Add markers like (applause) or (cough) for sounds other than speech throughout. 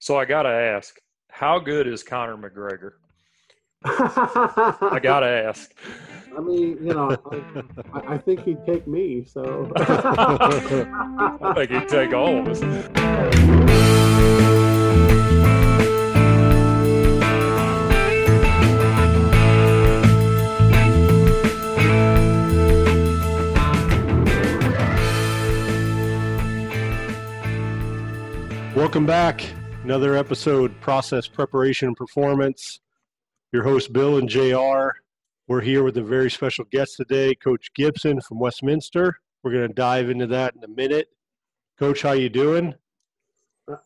So I got to ask, how good is Conor McGregor? I got to ask. (laughs) I mean, you know, I, I think he'd take me. So I think he'd take all of us. Welcome back. Another episode, Process Preparation and Performance. Your host, Bill and JR. We're here with a very special guest today, Coach Gibson from Westminster. We're going to dive into that in a minute. Coach, how you doing?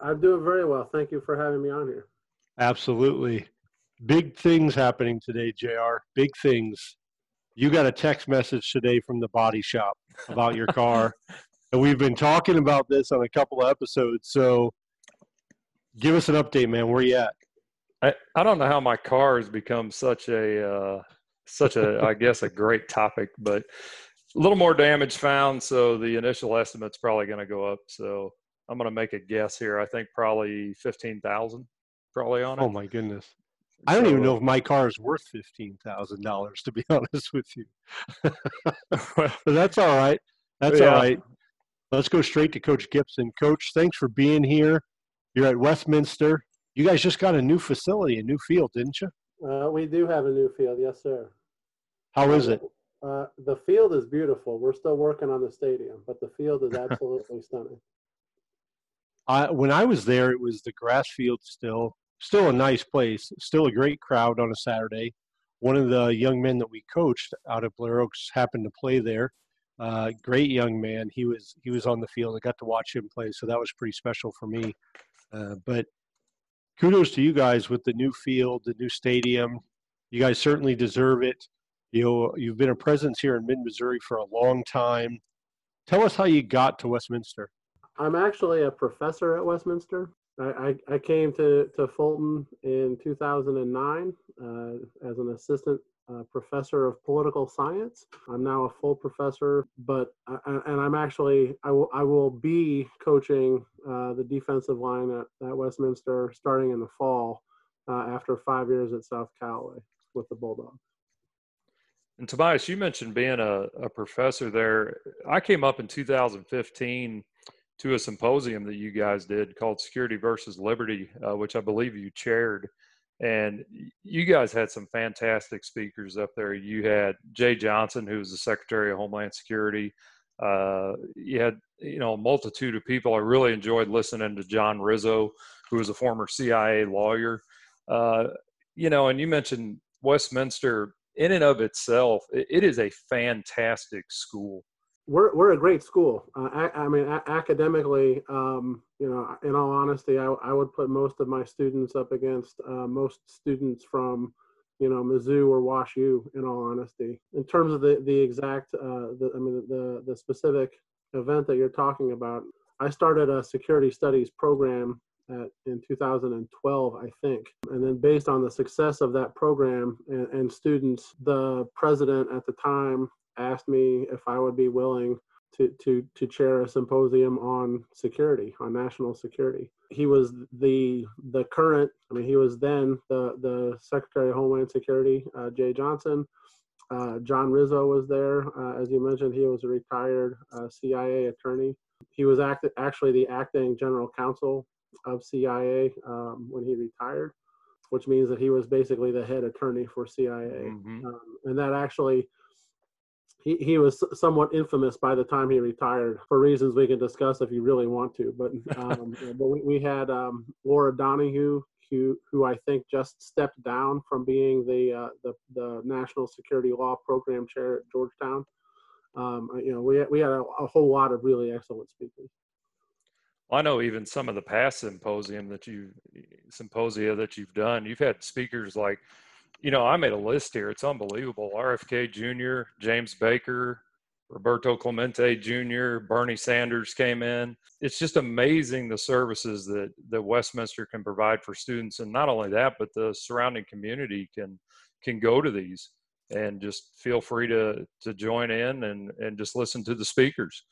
I'm doing very well. Thank you for having me on here. Absolutely. Big things happening today, JR. Big things. You got a text message today from the body shop about your car. (laughs) and we've been talking about this on a couple of episodes. So give us an update, man. Where you at? I, I don't know how my car has become such a uh, such a I guess a great topic, but a little more damage found, so the initial estimate's probably going to go up. So I'm going to make a guess here. I think probably fifteen thousand, probably on it. Oh my goodness! I don't even uh, know if my car is worth fifteen thousand dollars. To be (laughs) honest with you, but that's all right. That's Yeah. all right. Let's go straight to Coach Gibson. Coach, thanks for being here. You're at Westminster. You guys just got a new facility, a new field, didn't you? Uh, we do have a new field, yes, sir. How is it? Uh, the field is beautiful. We're still working on the stadium, but the field is (laughs) absolutely stunning. I, when I was there, it was the grass field still, still a nice place, still a great crowd on a Saturday. One of the young men that we coached out of Blair Oaks happened to play there. Uh, great young man. He was he was on the field. I got to watch him play, so that was pretty special for me. Uh, but kudos to you guys with the new field, the new stadium. You guys certainly deserve it. You know, you've been a presence here in Mid Missouri for a long time. Tell us how you got to Westminster. I'm actually a professor at Westminster. I, I, I came to, to Fulton in 2009 uh, as an assistant professor of political science. I'm now a full professor, but and I'm actually I will I will be coaching uh, the defensive line at, at Westminster starting in the fall uh, after five years at South Callaway with the Bulldogs. And Tobias, you mentioned being a, a professor there. I came up in 2015 to a symposium that you guys did called Security versus Liberty, uh, which I believe you chaired. And you guys had some fantastic speakers up there. You had Jeh Johnson, who was the Secretary of Homeland Security. Uh, you had, you know, a multitude of people. I really enjoyed listening to John Rizzo, who was a former CIA lawyer. Uh, you know, and you mentioned Westminster in and of itself, it, it is a fantastic school. We're we're a great school. Uh, I, I mean, a- academically, um, you know, in all honesty, I, I would put most of my students up against uh, most students from, you know, Mizzou or Wash U. In all honesty, in terms of the the exact, uh, the, I mean, the the specific event that you're talking about, I started a security studies program at, in 2012, I think. And then based on the success of that program and, and students, the president at the time asked me if I would be willing to, to, to chair a symposium on security, on national security. He was the the current, I mean, he was then the, the Secretary of Homeland Security, uh, Jeh Johnson. Uh, John Rizzo was there. Uh, as you mentioned, he was a retired uh, CIA attorney. He was act- actually the acting general counsel of CIA um, when he retired, which means that he was basically the head attorney for CIA. Mhm. Um, and that actually, he, he was somewhat infamous by the time he retired for reasons we can discuss if you really want to. But um, (laughs) but we, we had um, Laura Donohue, who, who I think just stepped down from being the, uh, the the National Security Law Program chair at Georgetown. Um, you know, we had, we had a, a whole lot of really excellent speakers. I know even some of the past symposium that you symposia that you've done, you've had speakers like, you know, I made a list here. It's unbelievable. RFK Jr., James Baker, Roberto Clemente Jr., Bernie Sanders came in. It's just amazing the services that that Westminster can provide for students, and not only that, but the surrounding community can can go to these and just feel free to to join in and and just listen to the speakers.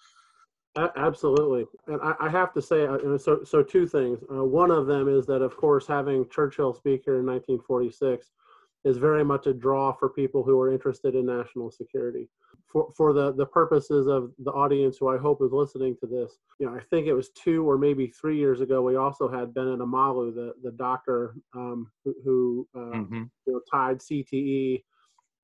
absolutely, and I, I, have to say, uh, so so two things. Uh, one of them is that, of course, having Churchill speak here in 1946 is very much a draw for people who are interested in national security. For, for the, the purposes of the audience who I hope is listening to this, you know, I think it was two or maybe three years ago, we also had Bennet Omalu, the, the doctor um, who, who uh, mm-hmm. you know, tied CTE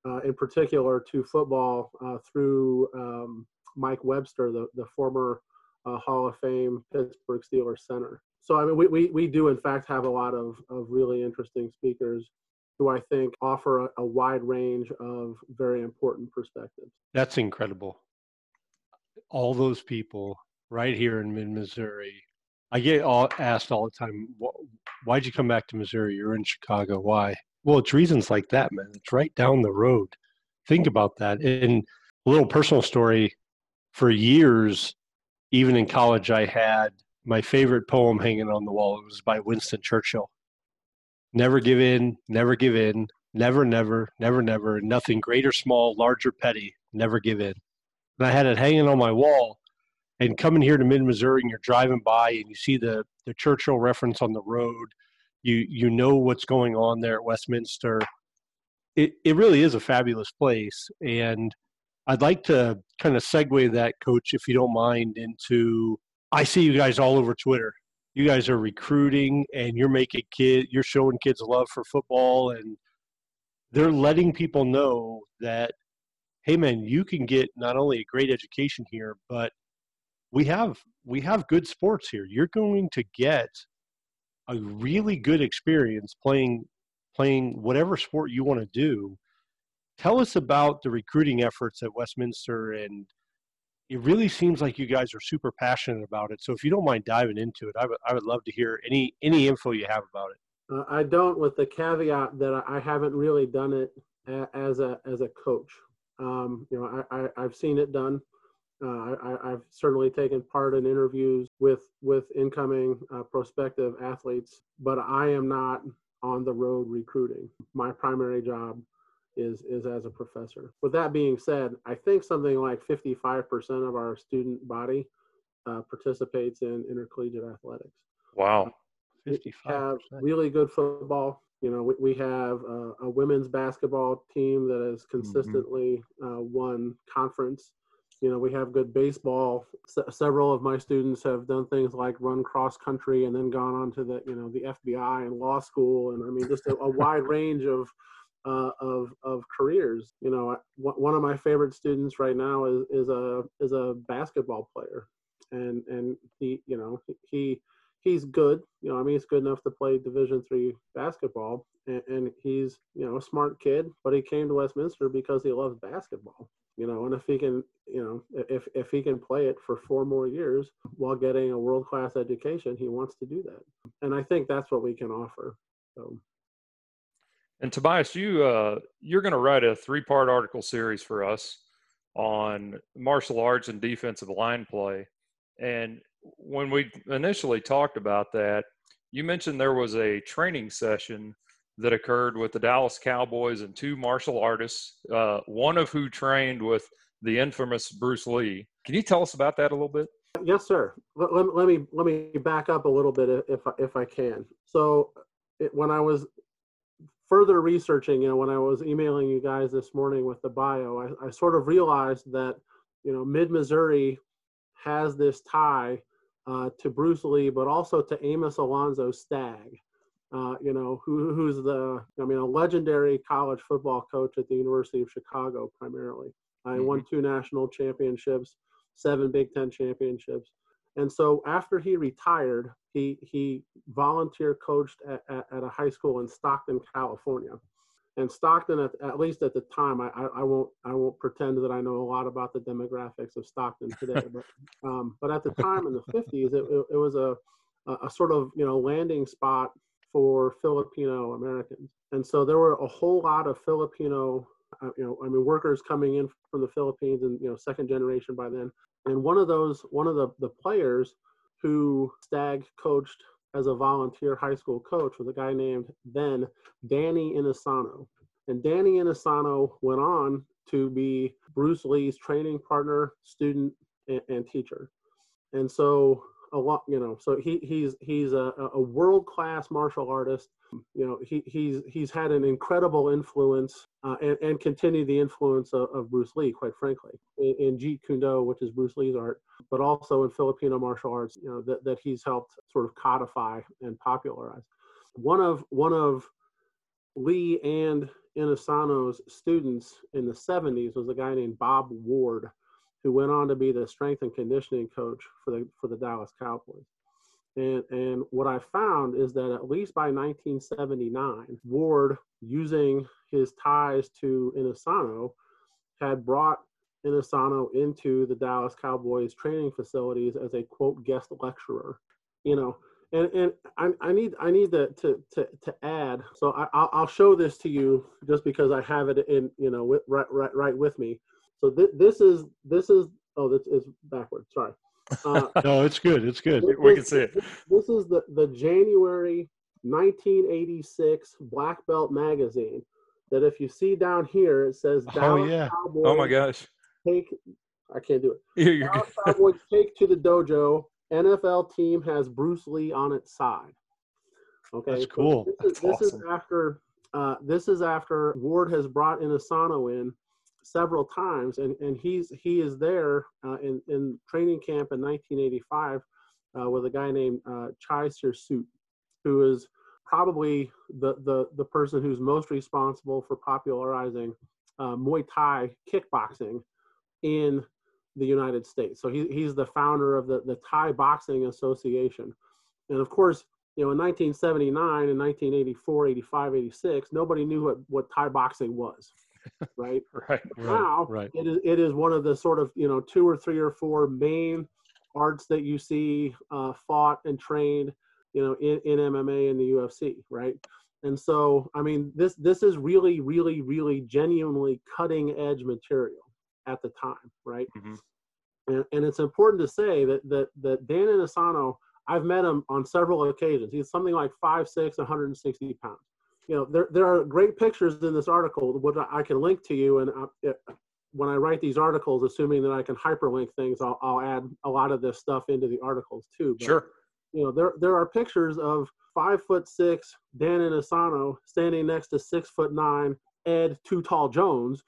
uh, in particular to football uh, through um, Mike Webster, the, the former uh, Hall of Fame Pittsburgh Steelers center. So, I mean, we, we, we do, in fact, have a lot of, of really interesting speakers who I think offer a, a wide range of very important perspectives. That's incredible. All those people right here in mid Missouri. I get all, asked all the time, why'd you come back to Missouri? You're in Chicago. Why? Well, it's reasons like that, man. It's right down the road. Think about that. And a little personal story for years, even in college, I had my favorite poem hanging on the wall. It was by Winston Churchill never give in, never give in, never, never, never, never, nothing great or small, large or petty, never give in. And I had it hanging on my wall. And coming here to mid Missouri and you're driving by and you see the, the Churchill reference on the road, you you know what's going on there at Westminster. It it really is a fabulous place. And I'd like to kind of segue that, coach, if you don't mind, into I see you guys all over Twitter you guys are recruiting and you're making kid you're showing kids love for football and they're letting people know that hey man you can get not only a great education here but we have we have good sports here. You're going to get a really good experience playing playing whatever sport you want to do. Tell us about the recruiting efforts at westminster and it really seems like you guys are super passionate about it. So if you don't mind diving into it, I would I would love to hear any any info you have about it. Uh, I don't, with the caveat that I haven't really done it as a as a coach. Um, you know, I, I have seen it done. Uh, I, have certainly taken part in interviews with with incoming uh, prospective athletes, but I am not on the road recruiting. My primary job is is as a professor. With that being said, I think something like 55% of our student body uh, participates in intercollegiate athletics. Wow. 55%. We have really good football. You know, we, we have a, a women's basketball team that has mm-hmm. consistently mm-hmm. uh, won conference. You know, we have good baseball. S- several of my students have done things like run cross country and then gone on to the, you know, the FBI and law school. And I mean, just a, a wide (laughs) range of uh, of of careers. You know, one of my favorite students right now is is a is a basketball player, and and he you know he he's good. You know, I mean, he's good enough to play Division three basketball, and, and he's you know a smart kid. But he came to Westminster because he loves basketball. You know, and if he can, you know, if if he can play it for four more years while getting a world class education, he wants to do that. And I think that's what we can offer. So. And Tobias, you uh, you're going to write a three part article series for us on martial arts and defensive line play. And when we initially talked about that, you mentioned there was a training session that occurred with the Dallas Cowboys and two martial artists, uh, one of who trained with the infamous Bruce Lee. Can you tell us about that a little bit? Yes, sir. Let, let, let me let me back up a little bit if if I can. So, it, when I was further researching, you know, when I was emailing you guys this morning with the bio, I, I sort of realized that, you know, Mid Missouri has this tie uh, to Bruce Lee, but also to Amos Alonzo Stagg. Uh, you know, who, who's the, I mean, a legendary college football coach at the University of Chicago primarily. I mm-hmm. won two national championships, seven Big Ten championships. And so after he retired, he he volunteer coached at, at, at, a high school in Stockton, California. And Stockton, at, at least at the time, I, I, I, won't I won't pretend that I know a lot about the demographics of Stockton today, (laughs) but um, but at the time in the 50s, it, it, it was a, a sort of you know landing spot for Filipino Americans, and so there were a whole lot of Filipino uh, you know, I mean, workers coming in from the Philippines and you know, second generation by then. And one of those, one of the the players who Stagg coached as a volunteer high school coach was a guy named then Danny Inosanto. And Danny Inosanto went on to be Bruce Lee's training partner, student, and, and teacher. and so a lot, you know, so he he's he's a, a world class martial artist. You know, he he's he's had an incredible influence uh, and and continue the influence of, of Bruce Lee, quite frankly, in, in Jeet Kune Do, which is Bruce Lee's art, but also in Filipino martial arts. You know, that that he's helped sort of codify and popularize. One of one of Lee and Inosanto's students in the 70s was a guy named Bob Ward who went on to be the strength and conditioning coach for the for the Dallas Cowboys. And and what I found is that at least by 1979, Ward, using his ties to Inosanto, had brought Inosanto into the Dallas Cowboys training facilities as a quote guest lecturer. You know, and and I, I need I need to to to, to add. So I, I'll show this to you just because I have it in you know with, right right right with me. So th- this is this is oh this is backwards. Sorry. Uh, (laughs) no, it's good. It's good. This, we can see it. This is the the January 1986 Black Belt magazine. That if you see down here, it says oh, Dallas oh yeah. Cowboys oh my gosh. Take I can't do it. (laughs) You're Dallas Cowboys take to the dojo. NFL team has Bruce Lee on its side. Okay, that's cool. So this, is, this awesome. is after uh, this is after Ward has brought Inosanto in several times, and, and he's he is there uh, in in training camp in 1985 uh, with a guy named uh, Chai who is probably the the the person who's most responsible for popularizing uh, Muay Thai kickboxing in the United States. So he, he's the founder of the, the Thai Boxing Association. And of course, you know, in 1979 and 1984, 85, 86, nobody knew what, what Thai boxing was right? (laughs) right. Now right. it is it is one of the sort of you know two or three or four main arts that you see uh, fought and trained you know in, in MMA and the UFC, right? And so I mean this this is really really really genuinely cutting edge material at the time, right? Mm-hmm. And, and it's important to say that that that Dan Inosanto, I've met him on several occasions. He's something like five six, 160 pounds you know, there, there are great pictures in this article, which I can link to you. And I, it, when I write these articles, assuming that I can hyperlink things, I'll, I'll add a lot of this stuff into the articles too. But, sure. You know, there, there are pictures of five foot six Dan Inosanto standing next to six foot nine Ed Too Tall Jones,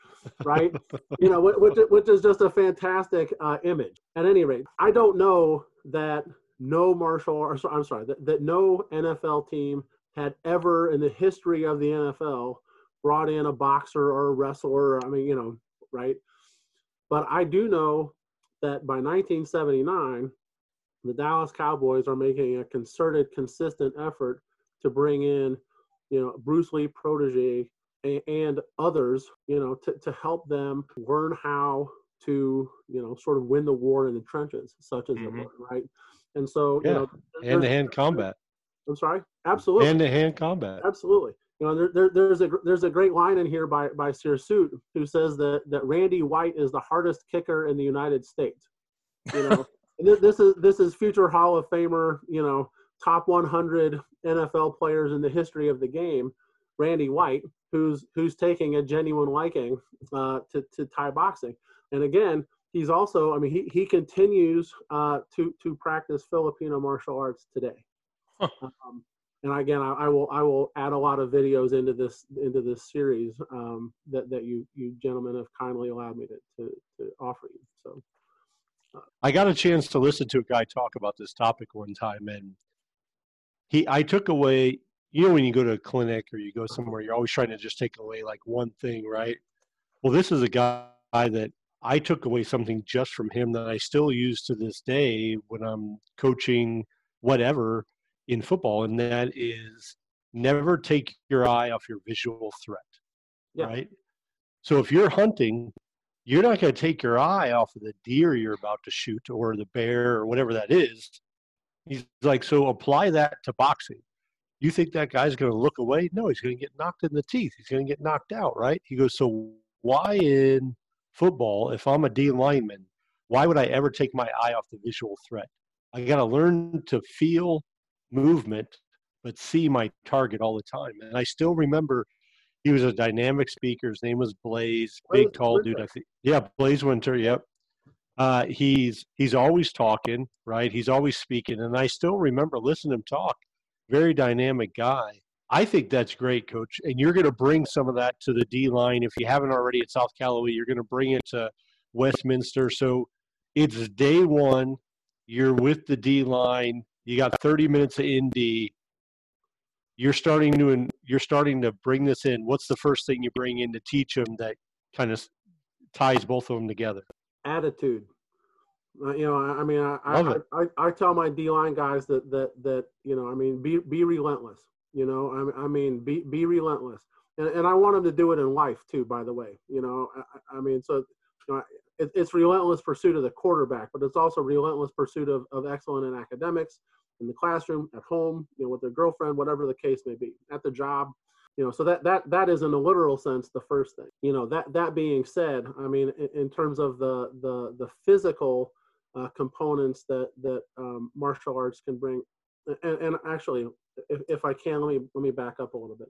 right? (laughs) you know, which, which is just a fantastic uh, image. At any rate, I don't know that no martial, or I'm sorry, that, that no NFL team had ever in the history of the NFL brought in a boxer or a wrestler. I mean, you know, right? But I do know that by 1979, the Dallas Cowboys are making a concerted, consistent effort to bring in, you know, Bruce Lee protege and others, you know, to, to help them learn how to, you know, sort of win the war in the trenches, such as mm-hmm. the right? And so, yeah. you know, hand-to-hand combat. I'm sorry. Absolutely. Hand to hand combat. Absolutely. You know, there, there, there's a there's a great line in here by by Sirisute who says that that Randy White is the hardest kicker in the United States. You know, (laughs) this, this is this is future Hall of Famer. You know, top 100 NFL players in the history of the game. Randy White, who's who's taking a genuine liking uh, to to Thai boxing, and again, he's also I mean he he continues uh, to to practice Filipino martial arts today. Um, and again, I, I, will I will add a lot of videos into this into this series um, that that you you gentlemen have kindly allowed me to to, to offer you. So. Uh, I got a chance to listen to a guy talk about this topic one time, and he I took away. You know, when you go to a clinic or you go somewhere, you're always trying to just take away like one thing, right? Well, this is a guy that I took away something just from him that I still use to this day when I'm coaching whatever in football, and that is never take your eye off your visual threat. Yeah. Right. So if you're hunting, you're not going to take your eye off of the deer you're about to shoot or the bear or whatever that is. He's like, so apply that to boxing. You think that guy's going to look away? No, he's going to get knocked in the teeth. He's going to get knocked out, right? He goes, so why in football, if I'm a D lineman, why would I ever take my eye off the visual threat? I got to learn to feel movement, but see my target all the time. And I still remember he was a dynamic speaker. His name was Blaze, big tall dude. I think, yeah, Blaze Winter. Yep. Uh, he's he's always talking, right? He's always speaking, and I still remember listening to him talk. Very dynamic guy. I think that's great, Coach. And you're going to bring some of that to the D line if you haven't already at South Callaway. You're going to bring it to Westminster. So it's day one. You're with the D line. You got 30 minutes of ND. You're starting to you're starting to bring this in. What's the first thing you bring in to teach them that kind of ties both of them together? Attitude. Uh, you know, I, I mean, I I, I, I, tell my D line guys that that that you know, I mean, be be relentless. You know, I, I mean, be be relentless, and, and I want them to do it in life too. By the way, you know, I, I mean, so you know, it, it's relentless pursuit of the quarterback, but it's also relentless pursuit of, of excellent in academics, in the classroom, at home, you know, with their girlfriend, whatever the case may be, at the job. You know, so that that that is in a literal sense the first thing. You know, that that being said, I mean, in, in terms of the the the physical uh, components that that um, martial arts can bring, and, and actually, if, if I can, let me let me back up a little bit.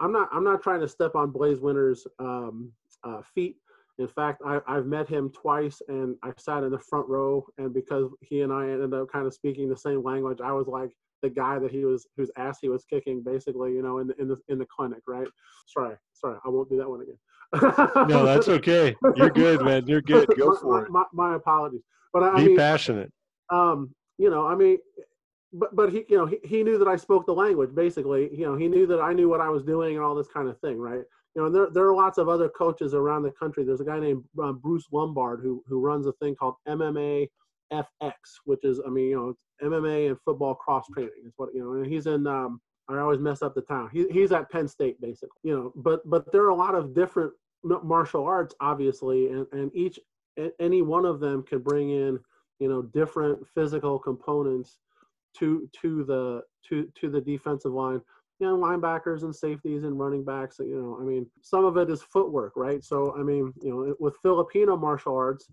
I'm not I'm not trying to step on Blaze Winter's um, uh, feet in fact, I, have met him twice, and I sat in the front row. And because he and I ended up kind of speaking the same language, I was like the guy that he was, whose ass he was kicking, basically, you know, in the in the in the clinic, right? Sorry, sorry, I won't do that one again. no, that's okay. You're good, man. You're good. Go (laughs) for my, it. My, my, apologies, but I, be I mean, passionate. Um, you know, I mean, but but he, you know, he, he knew that I spoke the language. Basically, you know, he knew that I knew what I was doing and all this kind of thing, right? You know, there, there are lots of other coaches around the country. There's a guy named uh, Bruce Lombard who, who runs a thing called MMA FX, which is, I mean, you know, MMA and football cross training is what, you know, and he's in, um, I always mess up the town. He, he's at Penn State basically, you know, but, but there are a lot of different martial arts, obviously, and, and each, any one of them can bring in, you know, different physical components to, to the, to, to the defensive line you know, linebackers and safeties and running backs. You know, I mean, some of it is footwork, right? So, I mean, you know, with Filipino martial arts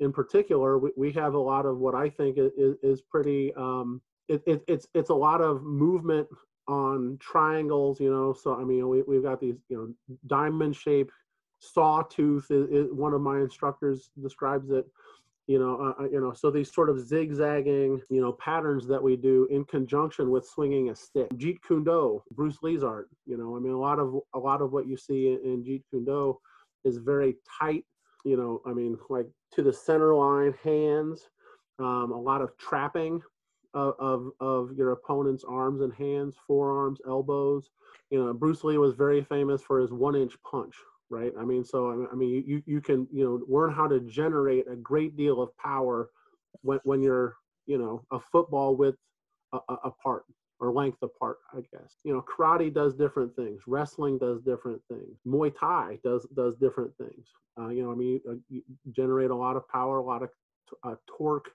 in particular, we, we have a lot of what I think is, is pretty, um, it, it, it's, it's a lot of movement on triangles, you know. So, I mean, we, we've got these, you know, diamond shaped sawtooth is, is one of my instructors describes it you know uh, uh, you know so these sort of zigzagging you know patterns that we do in conjunction with swinging a stick. Jeet kune do bruce lee's art you know i mean a lot of a lot of what you see in, in jeet kune do is very tight you know i mean like to the center line hands um, a lot of trapping of, of, of your opponent's arms and hands forearms elbows. You know bruce lee was very famous for his one inch punch right? I mean, so I mean, you you can you know learn how to generate a great deal of power when when you're you know a football width apart or length apart, I guess. You know, karate does different things. Wrestling does different things. Muay Thai does does different things. Uh, you know, I mean, you, you, generate a lot of power, a lot of uh, torque,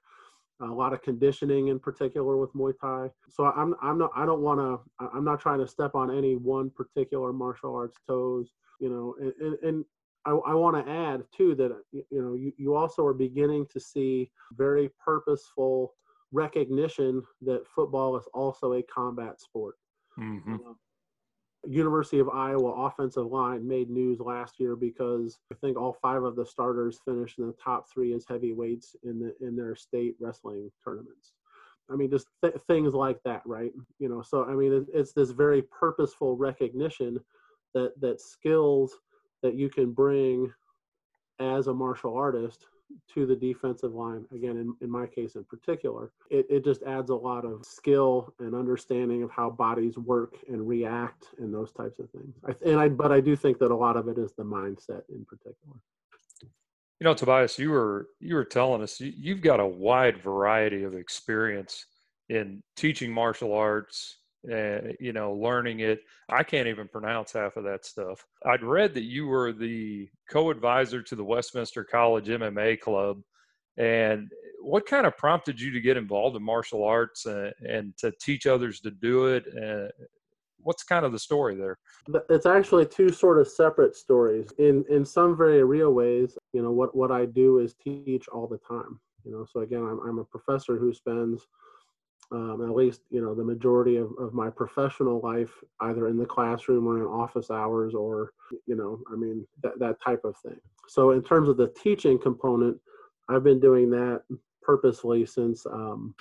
a lot of conditioning in particular with Muay Thai. So I'm I'm not I don't want to I'm not trying to step on any one particular martial arts toes you know and, and, and I, I want to add too that you know you, you also are beginning to see very purposeful recognition that football is also a combat sport. Mm-hmm. Uh, University of Iowa offensive line made news last year because I think all five of the starters finished in the top three as heavyweights in the in their state wrestling tournaments. I mean, just th- things like that, right? You know, so I mean, it, it's this very purposeful recognition that that skills that you can bring as a martial artist to the defensive line again in, in my case in particular it, it just adds a lot of skill and understanding of how bodies work and react and those types of things. I, and i but i do think that a lot of it is the mindset in particular. You know tobias you were you were telling us you, you've got a wide variety of experience in teaching martial arts uh, you know, learning it. I can't even pronounce half of that stuff. I'd read that you were the co-advisor to the Westminster College MMA Club, and what kind of prompted you to get involved in martial arts and, and to teach others to do it? Uh, what's kind of the story there? It's actually two sort of separate stories. In in some very real ways, you know, what what I do is teach all the time. You know, so again, I'm I'm a professor who spends um, at least you know the majority of, of my professional life either in the classroom or in office hours or you know i mean that, that type of thing so in terms of the teaching component I've been doing that purposely since um,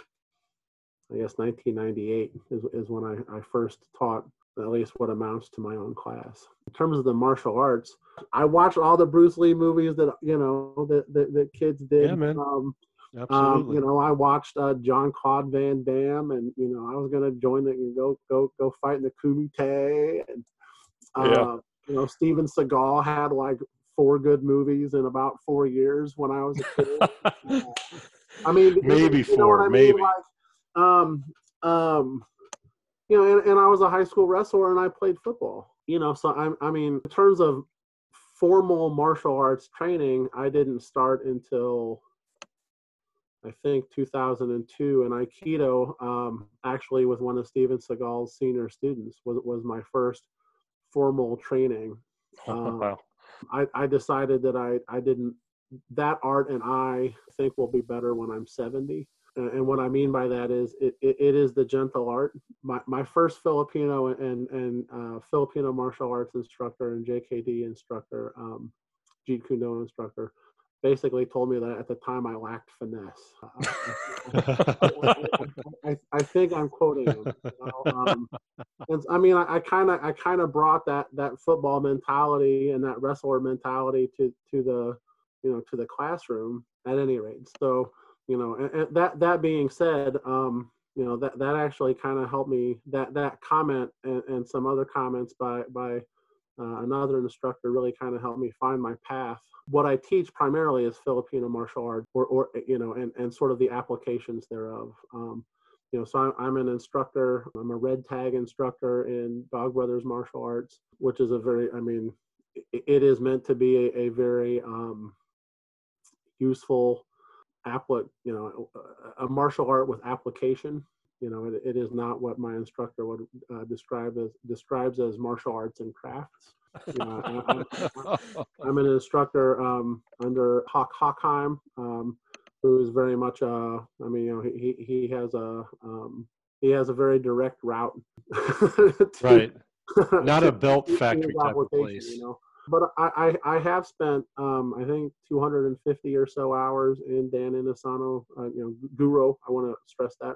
I guess 1998 is, is when I, I first taught at least what amounts to my own class. In terms of the martial arts, I watched all the Bruce Lee movies that you know that that, that kids did. Yeah, man. Um, Absolutely. um, you know, I watched uh, John Claude Van Damme, and you know, I was gonna join the and go go go fight in the Kumite, and uh, Yeah. you know, Steven Seagal had like four good movies in about four years when I was a kid. (laughs) I mean, Maybe you know four, I mean? maybe. Like, um, um, you know, and, and I was a high school wrestler and I played football. You know, so I'm, I mean, in terms of formal martial arts training, I didn't start until I think 2002, and Aikido um, actually was one of Steven Seagal's senior students. Was was my first formal training. (laughs) Um, wow. I, I decided that I, I didn't that art and I think will be better when I'm 70. And, and what I mean by that is it, it, it is the gentle art. My, my first Filipino and, and uh, Filipino martial arts instructor and JKD instructor, um, Jeet Kune Do instructor, basically told me that at the time I lacked finesse. (laughs) I, I think I'm quoting him. you know, um, and I mean, I kind of, I kind of brought that that football mentality and that wrestler mentality to to the, you know, to the classroom. At any rate, so you know, and, and that that being said, um, you know, that that actually kind of helped me. That that comment and, and some other comments by by uh, another instructor really kind of helped me find my path. What I teach primarily is Filipino martial art, or, or you know, and, and sort of the applications thereof. Um, you know, so I'm, I'm an instructor. I'm a red tag instructor in Dog Brothers Martial Arts, which is a very, I mean, it, it is meant to be a, a very um, useful applet, you know, a, a martial art with application. You know, it, it is not what my instructor would uh, describe as describes as martial arts and crafts. You know, I, I, I'm an instructor um, under Hock Hochheim, um, who is very much uh, I mean, you know, he he has a um, he has a very direct route. (laughs) to- right. (laughs) Not a belt to factory type of place. You know? But I, I, I have spent um, I think 250 or so hours in Dan Inosanto, uh, you know, Guru. I want to stress that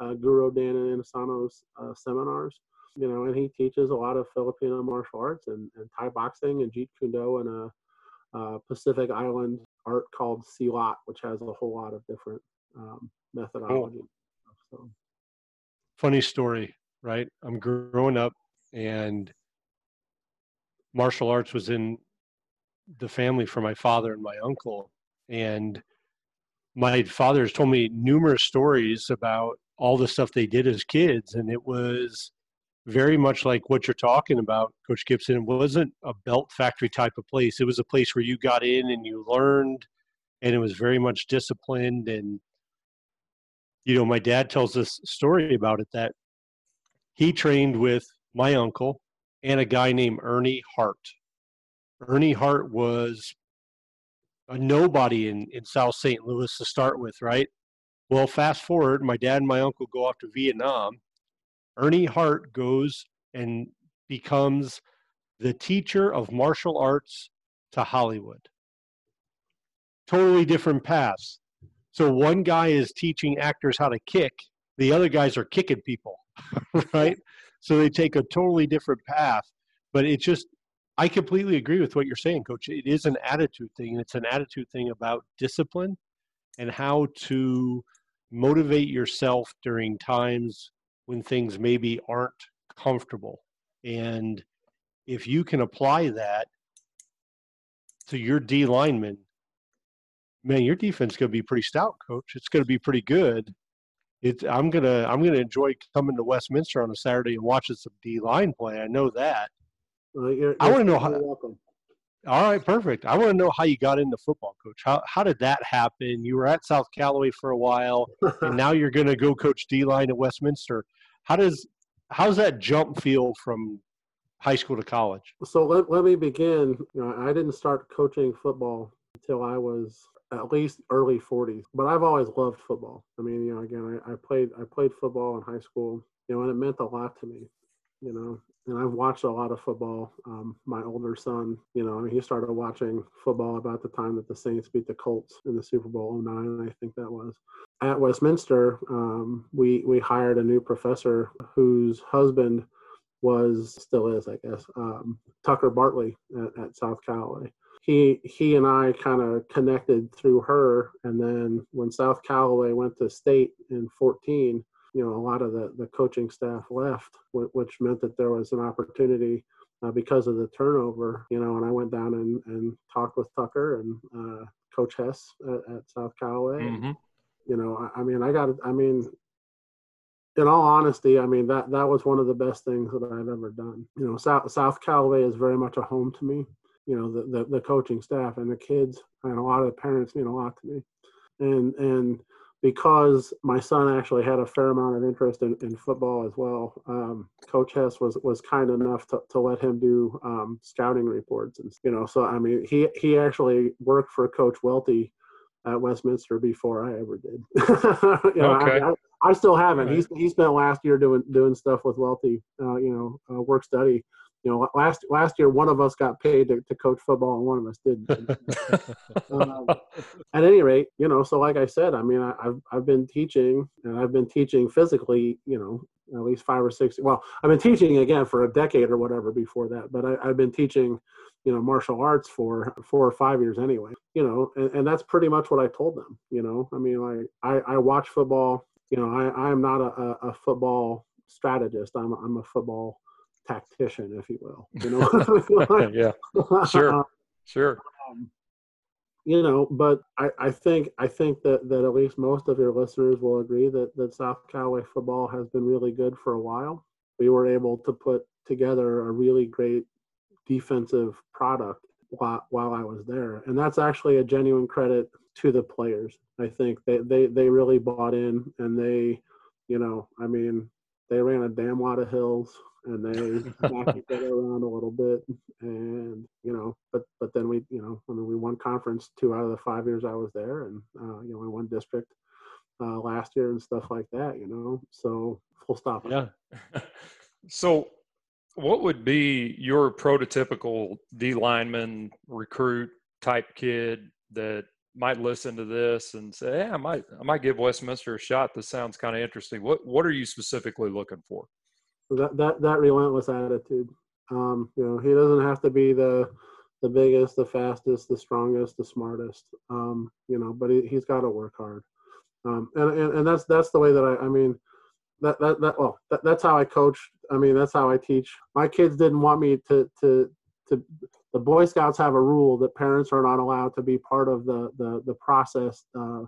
uh, Guru Dan Inosanto's uh, seminars. You know, and he teaches a lot of Filipino martial arts and, and Thai boxing and Jeet Kune Do and a, uh Pacific Island art called Silat, which has a whole lot of different um, methodology. So, funny story, right? I'm growing up and martial arts was in the family for my father and my uncle. And my father has told me numerous stories about all the stuff they did as kids. And it was very much like what you're talking about, Coach Gibson. It wasn't a belt factory type of place. It was a place where you got in and you learned, and it was very much disciplined. And, you know, my dad tells this story about it that he trained with my uncle and a guy named Ernie Hart. Ernie Hart was a nobody in, in South St. Louis to start with, right? Well, fast forward, my dad and my uncle go off to Vietnam. Ernie Hart goes and becomes the teacher of martial arts to Hollywood. Totally different paths. So one guy is teaching actors how to kick, the other guys are kicking people, (laughs) right? So they take a totally different path. But it just, I completely agree with what you're saying, coach. It is an attitude thing, and it's an attitude thing about discipline and how to motivate yourself during times when things maybe aren't comfortable. And if you can apply that to your D lineman, man, your defense is going to be pretty stout, coach. It's going to be pretty good. It's, I'm gonna I'm gonna enjoy coming to Westminster on a Saturday and watching some D line play. I know that. uh, you're, I wanna know how- welcome. All right, perfect. I want to know how you got into football, coach. How how did that happen? You were at South Callaway for a while, and (laughs) now you're going to go coach D line at Westminster. How does how's that jump feel from high school to college? So let, let me begin. You know, I didn't start coaching football until I was at least early 40s, but I've always loved football. I mean, you know, again, I, I played I played football in high school, you know, and it meant a lot to me. You know, and I've watched a lot of football. Um, my older son, you know, I mean, he started watching football about the time that the Saints beat the Colts in the Super Bowl 09, I think that was. At Westminster, um, we we hired a new professor whose husband was still is, I guess, um, Tucker Bartley at, at South Callaway. He he and I kind of connected through her, and then when South Callaway went to state in 14 you know, a lot of the, the coaching staff left, which meant that there was an opportunity uh, because of the turnover, you know, and I went down and, and talked with Tucker and uh, Coach Hess at, at South Callaway. Mm-hmm. You know, I, I mean, I got, I mean, in all honesty, I mean that that was one of the best things that I've ever done. You know, South South Callaway is very much a home to me. You know, the the, the coaching staff and the kids and a lot of the parents mean a lot to me. And and because my son actually had a fair amount of interest in, in football as well. Um, Coach Hess was was kind enough to, to let him do um, scouting reports, and you know, so I mean, he he actually worked for Coach Welty at Westminster before I ever did. (laughs) you know, okay. I, I, I, still haven't. Right. He's he spent last year doing doing stuff with Welty, uh, you know, uh, work study you know, last last year one of us got paid to, to coach football and one of us didn't. (laughs) um, at any rate, you know, so like I said, I mean, I, have I've been teaching and I've been teaching physically, you know, at least five or six. Well, I've been teaching again for a decade or whatever before that, but I, have been teaching, you know, martial arts for four or five years anyway. You know, and, and that's pretty much what I told them. You know, I mean, like I I watch football. You know, I I am not a, a football strategist. I'm I'm a football tactician, if you will. You know, (laughs) yeah, sure, (laughs) sure. Um, you know, but I, I think I think that, that at least most of your listeners will agree that, that South Callaway football has been really good for a while. We were able to put together a really great defensive product while, while I was there. And that's actually a genuine credit to the players. I think they, they, they really bought in and they, you know, I mean, they ran a damn lot of hills and they backed each other around a little bit. And you know, but but then we, you know, I mean, we won conference two out of the five years I was there, and uh, you know, we won district uh, last year and stuff like that. You know, so full stop. Yeah. (laughs) so, what would be your prototypical D lineman recruit type kid that might listen to this and say, "Hey, I might, I might give Westminster a shot. This sounds kind of interesting." What, what are you specifically looking for? That that that relentless attitude. Um, you know, he doesn't have to be the the biggest, the fastest, the strongest, the smartest. Um, you know, but he, he's got to work hard. Um, and, and and that's that's the way that I I mean that that that well that, that's how I coach. I mean that's how I teach. My kids didn't want me to to to the Boy Scouts have a rule that parents are not allowed to be part of the the the process uh,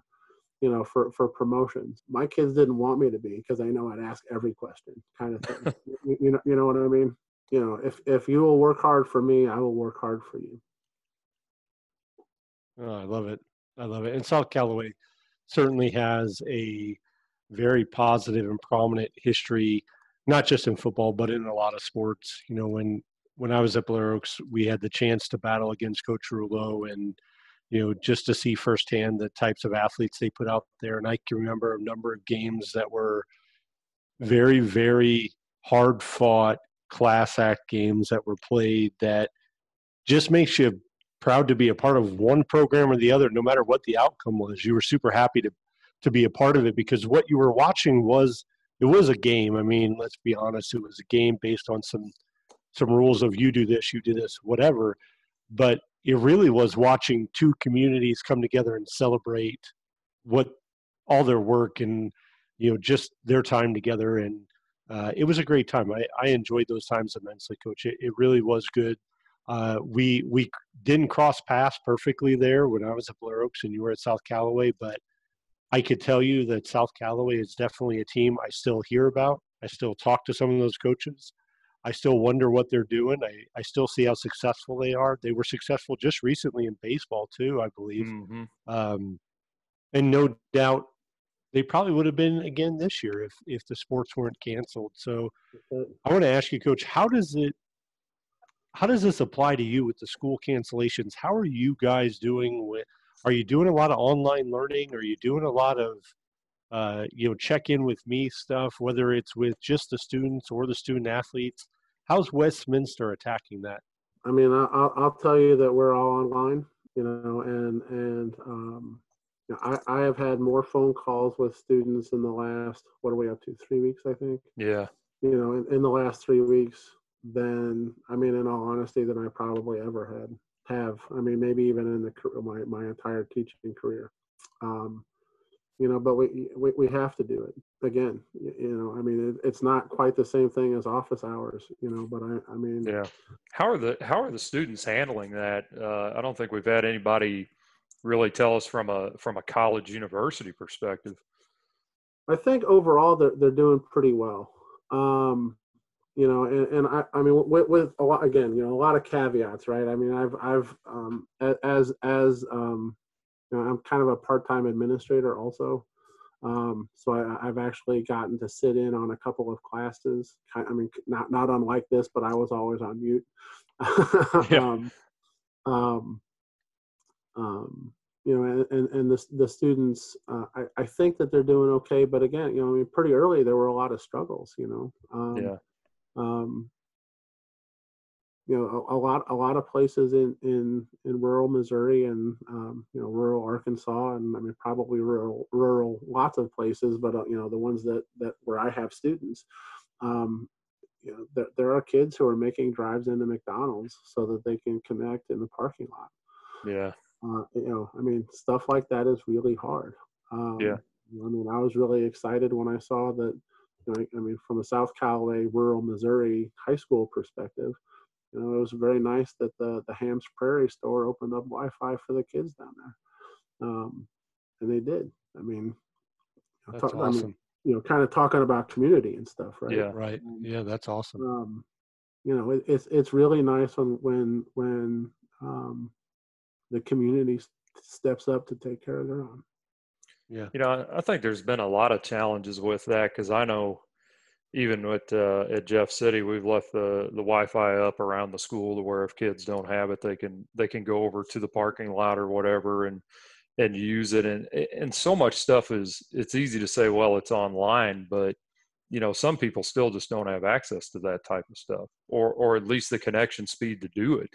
you know, for for promotions. My kids didn't want me to be because they know I'd ask every question, kind of thing. (laughs) you, you, know, you know what I mean? You know, if if you will work hard for me, I will work hard for you. Oh, I love it. I love it. And South Callaway certainly has a very positive and prominent history, not just in football, but in a lot of sports. You know, when when I was at Blair Oaks, we had the chance to battle against Coach Rouleau and you know, just to see firsthand the types of athletes they put out there. And I can remember a number of games that were very, very hard fought class act games that were played that just makes you proud to be a part of one program or the other, no matter what the outcome was. You were super happy to to be a part of it because what you were watching was it was a game. I mean, let's be honest, it was a game based on some some rules of you do this, you do this, whatever. But it really was watching two communities come together and celebrate what all their work and you know just their time together. And uh, it was a great time. I, I enjoyed those times immensely coach. It, it really was good. Uh, we we didn't cross paths perfectly there when i was at blair oaks and you were at south callaway but i could tell you that south callaway is definitely a team i still hear about. I still talk to some of those coaches I still wonder what they're doing. I, I still see how successful they are. They were successful just recently in baseball too, I believe. Mm-hmm. Um, and no doubt they probably would have been again this year if if the sports weren't canceled. So I want to ask you, Coach, how does it how does this apply to you with the school cancellations? How are you guys doing with are you doing a lot of online learning? Are you doing a lot of uh, you know, check in with me stuff, whether it's with just the students or the student athletes. How's Westminster attacking that? I mean, I'll, I'll tell you that we're all online, you know, and and um, you know, I I have had more phone calls with students in the last what are we up to three weeks I think Yeah. you know in, in the last three weeks than I mean in all honesty than I probably ever had have I mean maybe even in the my my entire teaching career. Um, you know, but we, we we have to do it again. You know, I mean, it, it's not quite the same thing as office hours. You know, but I I mean, Yeah. How are the how are the students handling that? Uh, I don't think we've had anybody really tell us from a from a college university perspective. I think overall they're they're doing pretty well. Um, you know, and, and I, I mean with, with a lot again, you know, a lot of caveats, right? I mean, I've I've um, as as um, you know, I'm kind of a part-time administrator also, um, so I, I've actually gotten to sit in on a couple of classes. I mean, not not unlike this, but I was always on mute. (laughs) Yeah. um, um, um, you know, and, and, and the, the students, uh, I, I think that they're doing okay. But again, you know, I mean, pretty early, there were a lot of struggles, you know. Um, Yeah. Um, you know, a, a lot, a lot of places in, in, in rural Missouri and, um, you know, rural Arkansas and I mean, probably rural, rural, lots of places, but, uh, you know, the ones that, that where I have students, um, you know, there, there are kids who are making drives into McDonald's so that they can connect in the parking lot Yeah. uh, you know, I mean, stuff like that is really hard. Um, Yeah. I mean, I was really excited when I saw that. You know, I mean, from a South Callaway, rural Missouri high school perspective, you know, it was very nice that the the Hams Prairie store opened up Wi-Fi for the kids down there, um, and they did. I mean, you know, That's talk- I mean, awesome. you know, kind of talking about community and stuff, right? Yeah. Right. Um, Yeah, that's awesome. um, you know, it, it's it's really nice when when when um, the community steps up to take care of their own. Yeah. You know, I- I think there's been a lot of challenges with that because I know even with uh, at Jeff City, we've left the the Wi-Fi up around the school to where if kids don't have it, they can they can go over to the parking lot or whatever and and use it. And and so much stuff is it's easy to say, well, it's online, but you know, some people still just don't have access to that type of stuff, or or at least the connection speed to do it.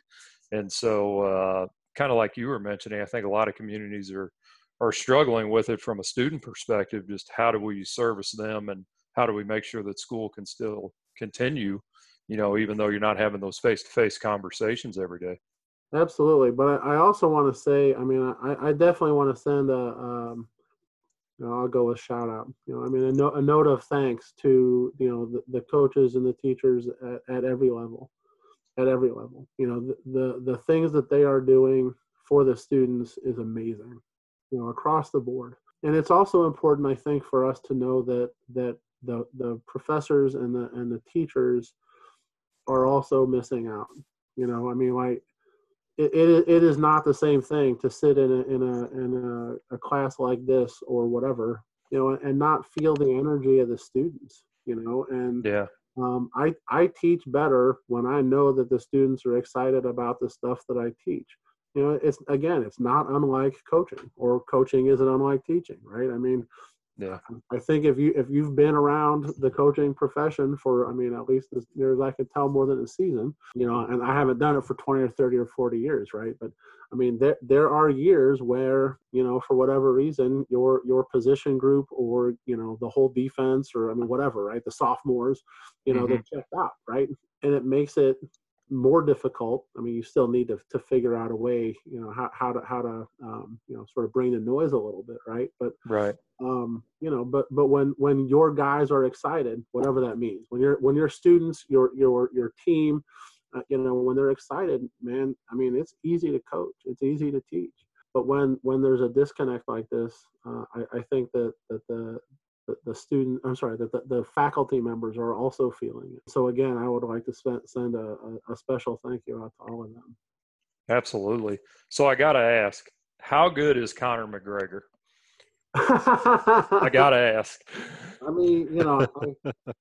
And so, uh, kind of like you were mentioning, I think a lot of communities are are struggling with it from a student perspective. Just how do we service them, and how do we make sure that school can still continue? You know, even though you're not having those face-to-face conversations every day. Absolutely, but I also want to say, I mean, I, I definitely want to send a, um, you know, I'll go with shout out. You know, I mean, a, no, a note of thanks to you know the, the coaches and the teachers at, at every level, at every level. You know, the, the the things that they are doing for the students is amazing. You know, across the board, and it's also important, I think, for us to know that that the the professors and the and the teachers are also missing out. You know, I mean, like it, it, it is not the same thing to sit in a in a in a, a class like this or whatever you know and not feel the energy of the students you know? And Yeah, um, I I teach better when I know that the students are excited about the stuff that I teach. You know it's again it's not unlike coaching or coaching isn't unlike teaching right? I mean yeah, I think if you if you've been around the coaching profession for I mean at least as near as I can tell more than a season, you know, and I haven't done it for 20 or 30 or 40 years, right? But I mean there there are years where, you know, for whatever reason, your your position group or, you know, the whole defense or I mean whatever, right? The sophomores, you know, they're mm-hmm. checked out, right? And it makes it more difficult. I mean, you still need to, to figure out a way, you know, how, how to, how to, um, you know, sort of bring the noise a little bit. Right. But, right. um, you know, but, but when, when your guys are excited, whatever that means, when you're, when your students, your, your, your team, uh, you know, when they're excited, man, I mean, it's easy to coach. It's easy to teach. But when, when there's a disconnect like this, uh, I, I think that, that the, the, the student i'm sorry that the, the faculty members are also feeling it so again i would like to send, send a, a, a special thank you out to all of them Absolutely. So I got to ask, how good is Conor McGregor? I got to ask. (laughs) i mean you know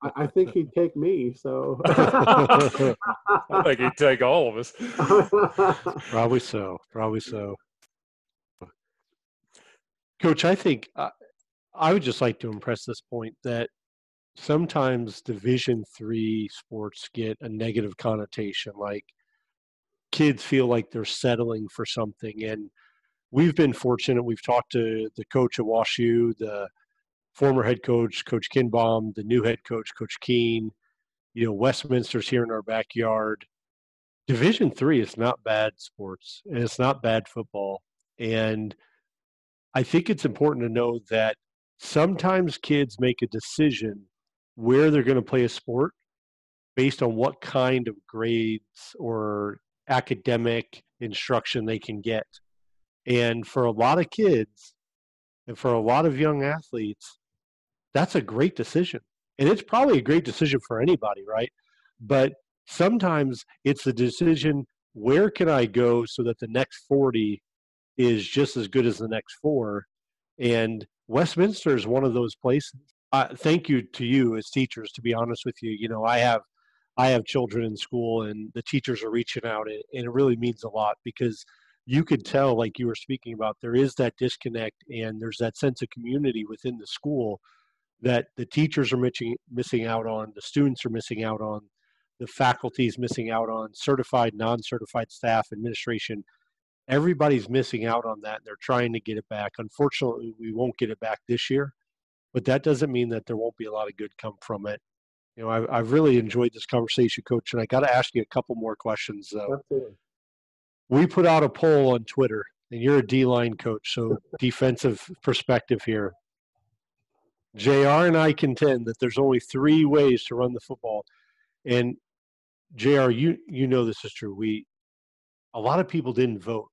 I, I think he'd take me so (laughs) I think he'd take all of us. (laughs) Probably so. Probably so. Coach, I think uh, I would just like to impress this point that sometimes Division three sports get a negative connotation, like kids feel like they're settling for something. And we've been fortunate. We've talked to the coach at WashU, the former head coach, Coach Kindbom, the new head coach, Coach Keen. You know, Westminster's here in our backyard. Division three is not bad sports, and it's not bad football. And I think it's important to know that sometimes kids make a decision where they're going to play a sport based on what kind of grades or academic instruction they can get. And for a lot of kids and for a lot of young athletes, that's a great decision. And it's probably a great decision for anybody, right? But sometimes it's the decision where can I go so that the next 40 is just as good as the next four? And Westminster is one of those places. Uh, thank you to you as teachers. To be honest with you, you know I have I have children in school, and the teachers are reaching out, and, it really means a lot because you could tell, like you were speaking about, there is that disconnect, and there's that sense of community within the school that the teachers are missing missing out on, the students are missing out on, the faculty is missing out on, certified, non-certified staff, administration everybody's missing out on that and they're trying to get it back. Unfortunately, we won't get it back this year, but that doesn't mean that there won't be a lot of good come from it. You know, I, have really enjoyed this conversation, Coach, and I got to ask you a couple more questions. Though. We put out a poll on Twitter, and you're a D line coach, so (laughs) defensive perspective here. JR and I contend that there's only three ways to run the football. And JR, you you know this is true. We a lot of people didn't vote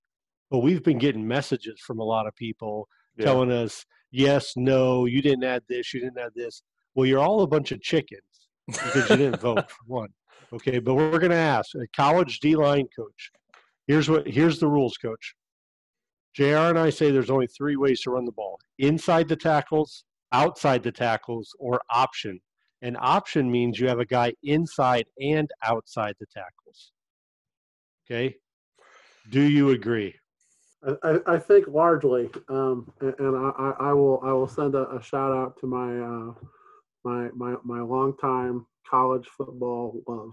but we've been getting messages from a lot of people yeah. telling us yes no you didn't add this you didn't add this. Well you're all a bunch of chickens because you didn't vote for (laughs) one okay? But we're going to ask a college d-line coach here's what here's the rules coach. Jr and i say there's only three ways to run the ball inside the tackles outside the tackles or option. And option means you have a guy inside and outside the tackles. Okay? Do you agree I, I think largely, um, and, and I, I will I will send a, a shout out to my uh, my my my longtime college football love,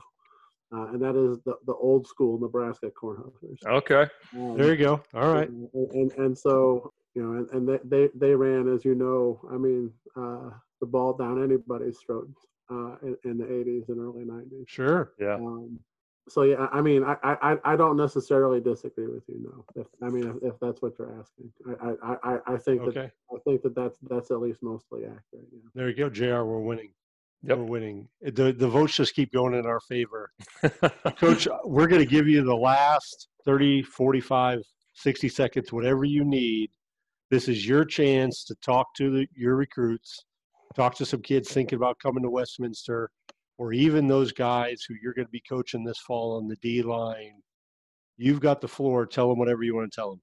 uh, and that is the, the old school Nebraska Cornhuskers. Okay, um, there you go. All right, and and, and so you know, and, and they, they they ran as you know, I mean, uh, the ball down anybody's throat uh, in, in, the '80s and early '90s. Sure, yeah. Um, so yeah, I mean, I, I, I don't necessarily disagree with you. No, if I mean, if, if that's what you're asking, I, I, I I think okay. that I think that that's that's at least mostly accurate. Yeah. There you go, Jr. We're winning. Yep. We're winning. The the votes just keep going in our favor. (laughs) Coach, we're going to give you the last 30, 45, 60 seconds, whatever you need. This is your chance to talk to the, your recruits, talk to some kids thinking about coming to Westminster or even those guys who you're going to be coaching this fall on the D line, you've got the floor. Tell them whatever you want to tell them.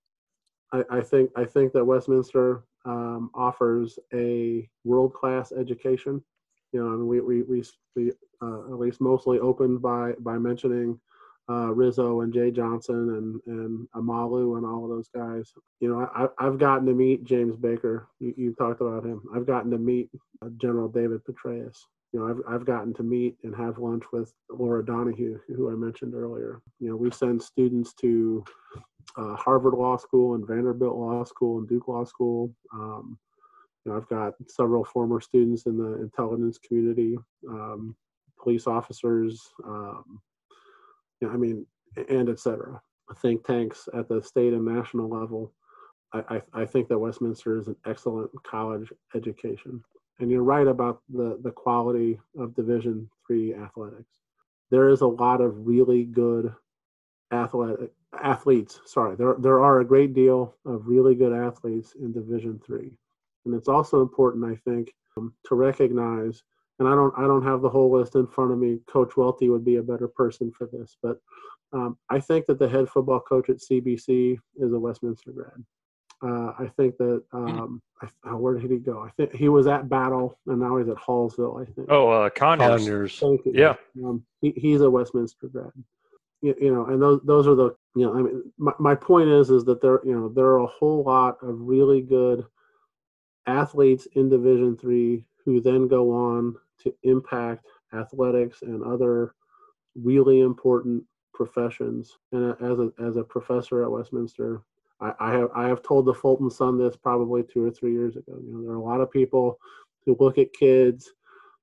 I, I think I think that Westminster um, offers a world class education. You know, we we we, we uh, at least mostly opened by by mentioning uh, Rizzo and Jeh Johnson and and Amalu and all of those guys. You know, I, I've gotten to meet James Baker. You, you talked about him. I've gotten to meet uh, General David Petraeus you know, I've, I've gotten to meet and have lunch with Laura Donohue, who I mentioned earlier. You know, we send students to uh, Harvard Law School and Vanderbilt Law School and Duke Law School. Um, you know, I've got several former students in the intelligence community, um, police officers, um, you know, I mean, and et cetera. Think tanks at the state and national level. I, I, I think that Westminster is an excellent college education and you're right about the the quality of division three athletics. There is a lot of really good athletic athletes sorry there there are a great deal of really good athletes in division three. And it's also important i think um, to recognize and i don't i don't have the whole list in front of me coach welty would be a better person for this but um, i think that the head football coach at cbc is a westminster grad uh, I think that mm-hmm. um, I, where did he go? I think he was at Battle, and now he's at Hallsville. I think. Oh, uh, Conyers. Conyers. Yeah. Um, he, he's a Westminster grad. You, you, know, and those those are the you know. I mean, my, my point is is that there you know there are a whole lot of really good athletes in Division three who then go on to impact athletics and other really important professions. And as a as a professor at Westminster, I, I have I have told the Fulton Sun this probably two or three years ago. You know, there are a lot of people who look at kids,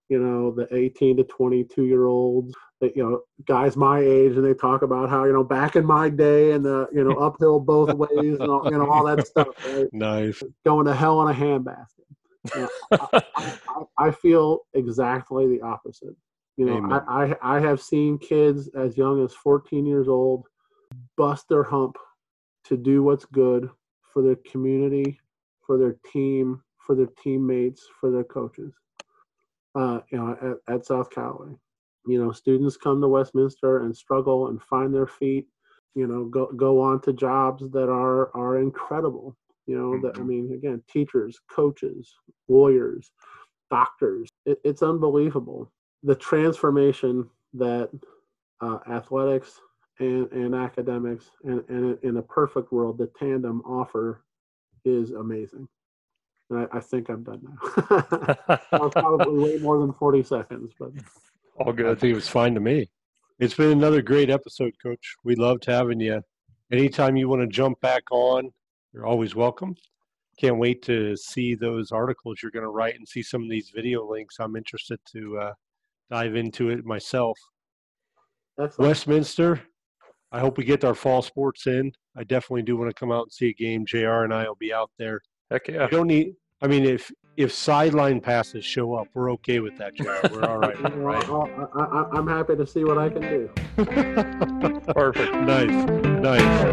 you know, the 18 to 22 year olds, that you know, guys my age, and they talk about how you know back in my day and the you know uphill both ways and all, you know all that stuff. (laughs) Right? Nice. Going to hell in a handbasket. You know, I, I, I feel exactly the opposite. You know, I, I I have seen kids as young as 14 years old bust their hump to do what's good for their community, for their team, for their teammates, for their coaches. Uh, you know, at, at South Callaway, you know, students come to Westminster and struggle and find their feet. You know, go go on to jobs that are are incredible. You know, that I Mhm. mean, again, teachers, coaches, lawyers, doctors. It, it's unbelievable the transformation that uh, athletics and, and academics and, and in a perfect world, the tandem offer is amazing. And I, I think I'm done now. (laughs) probably way more than 40 seconds, but All good I think it was fine to me. It's been another great episode, Coach. We loved having you. Anytime you want to jump back on, you're always welcome. Can't wait to see those articles you're going to write and see some of these video links. I'm interested to uh, dive into it myself. excellent. Westminster, I hope we get our fall sports in. I definitely do want to come out and see a game. JR and I will be out there. Heck We don't need, I mean, if if sideline passes show up, we're okay with that, JR. (laughs) We're all right, right? I'll- I, I, I'm happy to see what I can do. Perfect. (laughs) nice, nice.